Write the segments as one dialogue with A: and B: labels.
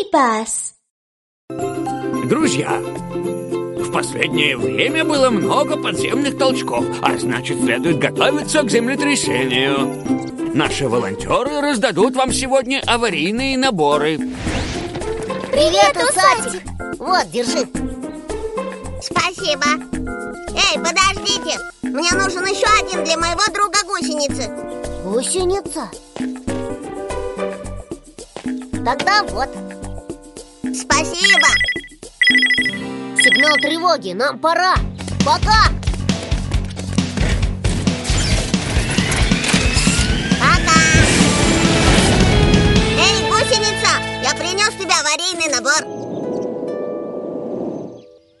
A: Скипас.
B: Друзья, в последнее время было много подземных толчков, а значит, следует готовиться к землетрясению. Наши волонтеры раздадут вам сегодня аварийные наборы.
C: Привет, усатик! Вот, держи.
D: Спасибо. Эй, подождите! Мне нужен еще один для моего друга гусеницы.
C: Гусеница? Тогда вот.
D: Спасибо.
C: Сигнал тревоги, нам пора. Пока!
D: Пока. Эй, гусеница, я принес тебе аварийный набор.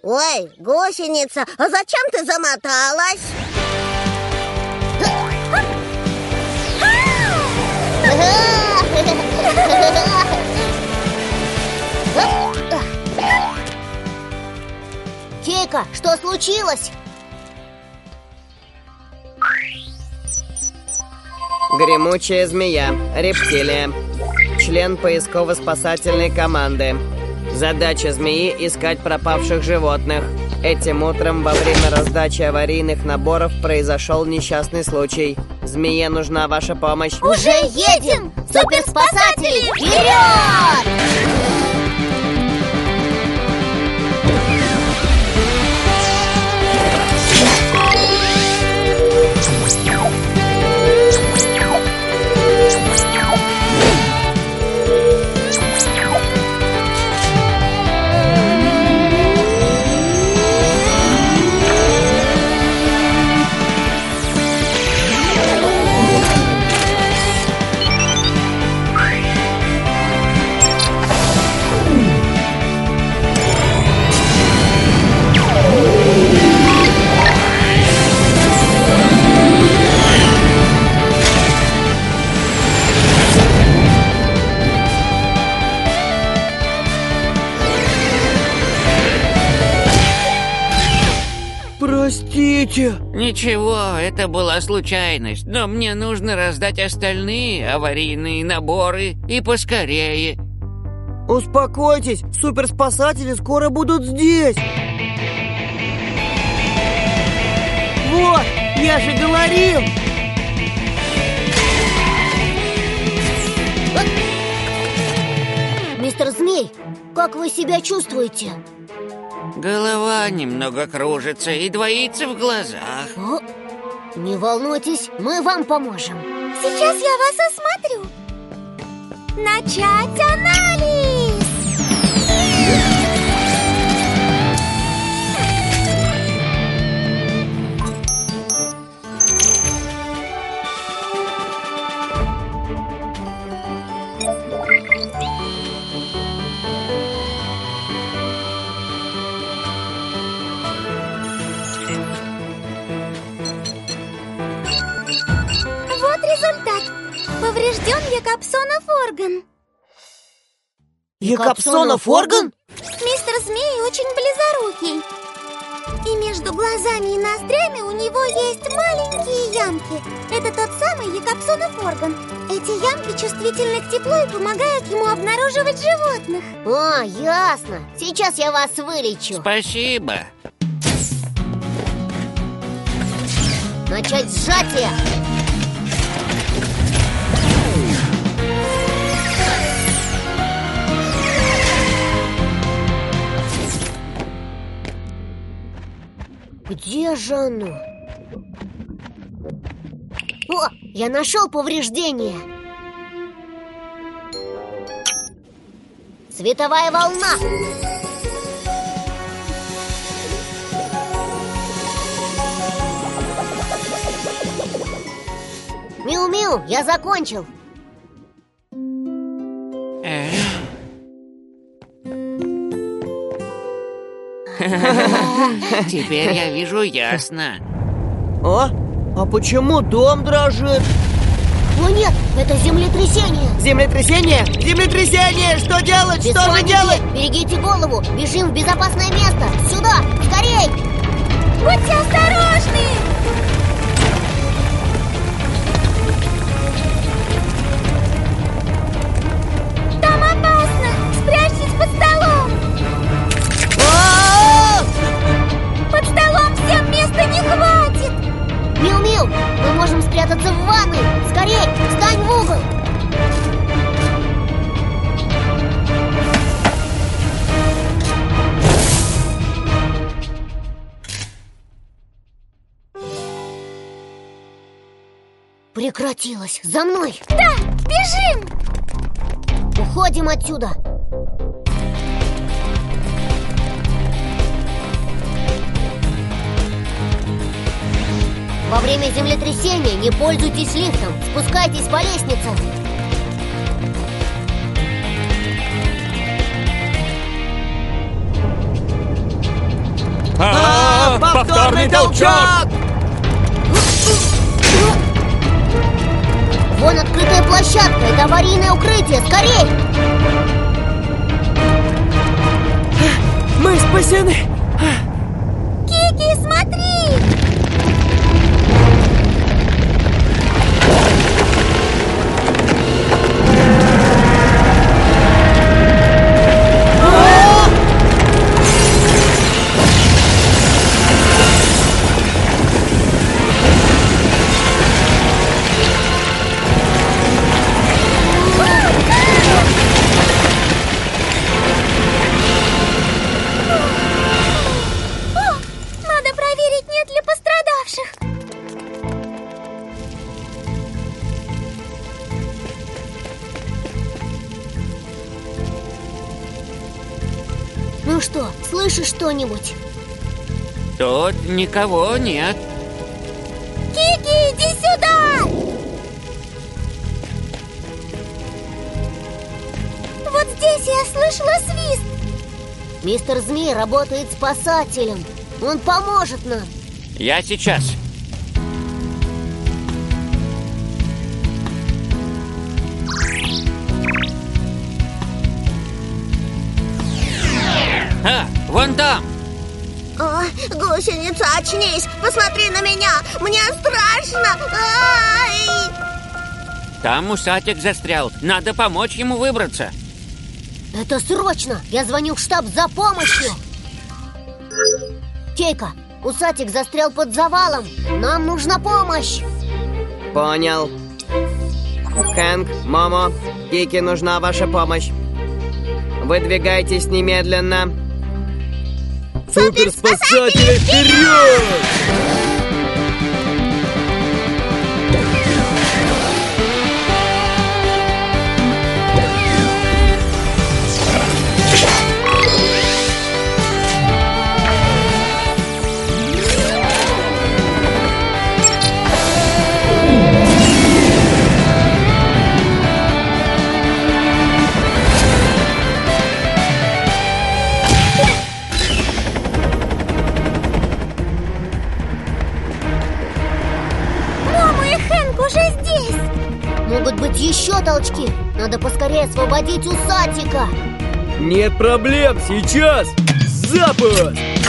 D: Ой, гусеница, а зачем ты замоталась?
C: Кейка, что случилось?
E: Гремучая змея, рептилия Член поисково-спасательной команды Задача змеи – искать пропавших животных Этим утром во время раздачи аварийных наборов произошел несчастный случай Змее нужна ваша помощь
C: Уже едем! Суперспасатели, вперед!
E: Простите
B: Ничего, это была случайность, но мне нужно раздать остальные аварийные наборы и поскорее.
E: Успокойтесь, суперспасатели скоро будут здесь Вот, я же говорил
C: Мистер Змей, как вы себя чувствуете?
B: Голова немного кружится и двоится в глазах.
C: О, не волнуйтесь, мы вам поможем
D: Сейчас я вас осмотрю. Начать анализ. Поврежден Якобсонов орган.
E: Якобсонов орган?
D: Мистер Змей очень близорукий. И между глазами и ноздрями у него есть маленькие ямки. Это тот самый Якобсонов орган. Эти ямки чувствительны к теплу и помогают ему обнаруживать животных.
C: А, ясно Сейчас я вас вылечу
B: Спасибо.
C: Начать сжатие Где же оно? О, я нашел повреждение. Световая волна. Миу-миу, я закончил
B: Теперь я вижу ясно.
E: А? А почему дом дрожит?
C: О нет, это землетрясение
E: Землетрясение? Землетрясение! Что делать?
C: Без
E: Что же делать?
C: Берегите голову, бежим в безопасное место Сюда, скорей
D: Будьте осторожны!
C: Прекратилось. За мной!
D: Да, бежим!
C: Уходим отсюда! Во время землетрясения не пользуйтесь лифтом, спускайтесь по лестнице.
B: А, повторный толчок!
C: Вон открытая площадка, это аварийное укрытие, скорей!
E: Мы спасены!
D: Кики, смотри!
C: Слышишь что-нибудь?
B: Тут никого нет.
D: Кики, иди сюда! Вот здесь я слышала свист.
C: Мистер Змей работает спасателем. Он поможет нам.
B: Я сейчас. А, вон там!
D: Гусеница, очнись! Посмотри на меня! Мне страшно! Ай!
B: Там усатик застрял. Надо помочь ему выбраться.
C: Это срочно! Я звоню в штаб за помощью! Кейка, усатик застрял под завалом. Нам нужна помощь!
E: Понял. Хэнк, Момо, Кики, нужна ваша помощь. Выдвигайтесь немедленно. Суперспасатели вперед!
C: Толчки. Надо поскорее освободить усатика.
E: Нет проблем, сейчас! Запуск!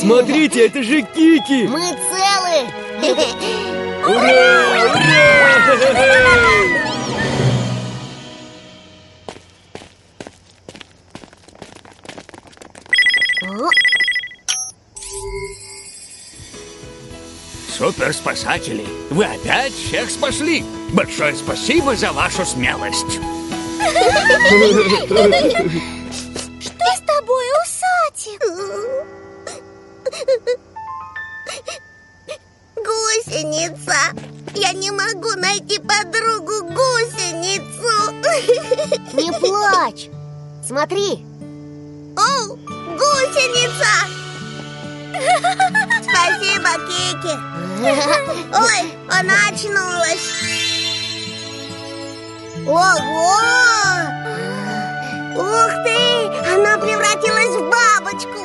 E: Смотрите, это же Кики!
C: Мы целы!
E: Ура! Ура!
B: Суперспасатели, вы опять всех спасли! Большое спасибо за вашу смелость!
A: могу найти подругу гусеницу!
C: Не плачь Смотри,
A: О, гусеница! Спасибо, Кики! Ой, она очнулась! Ого! Ух ты! Она превратилась в бабочку!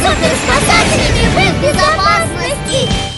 C: Суперспасатели в безопасности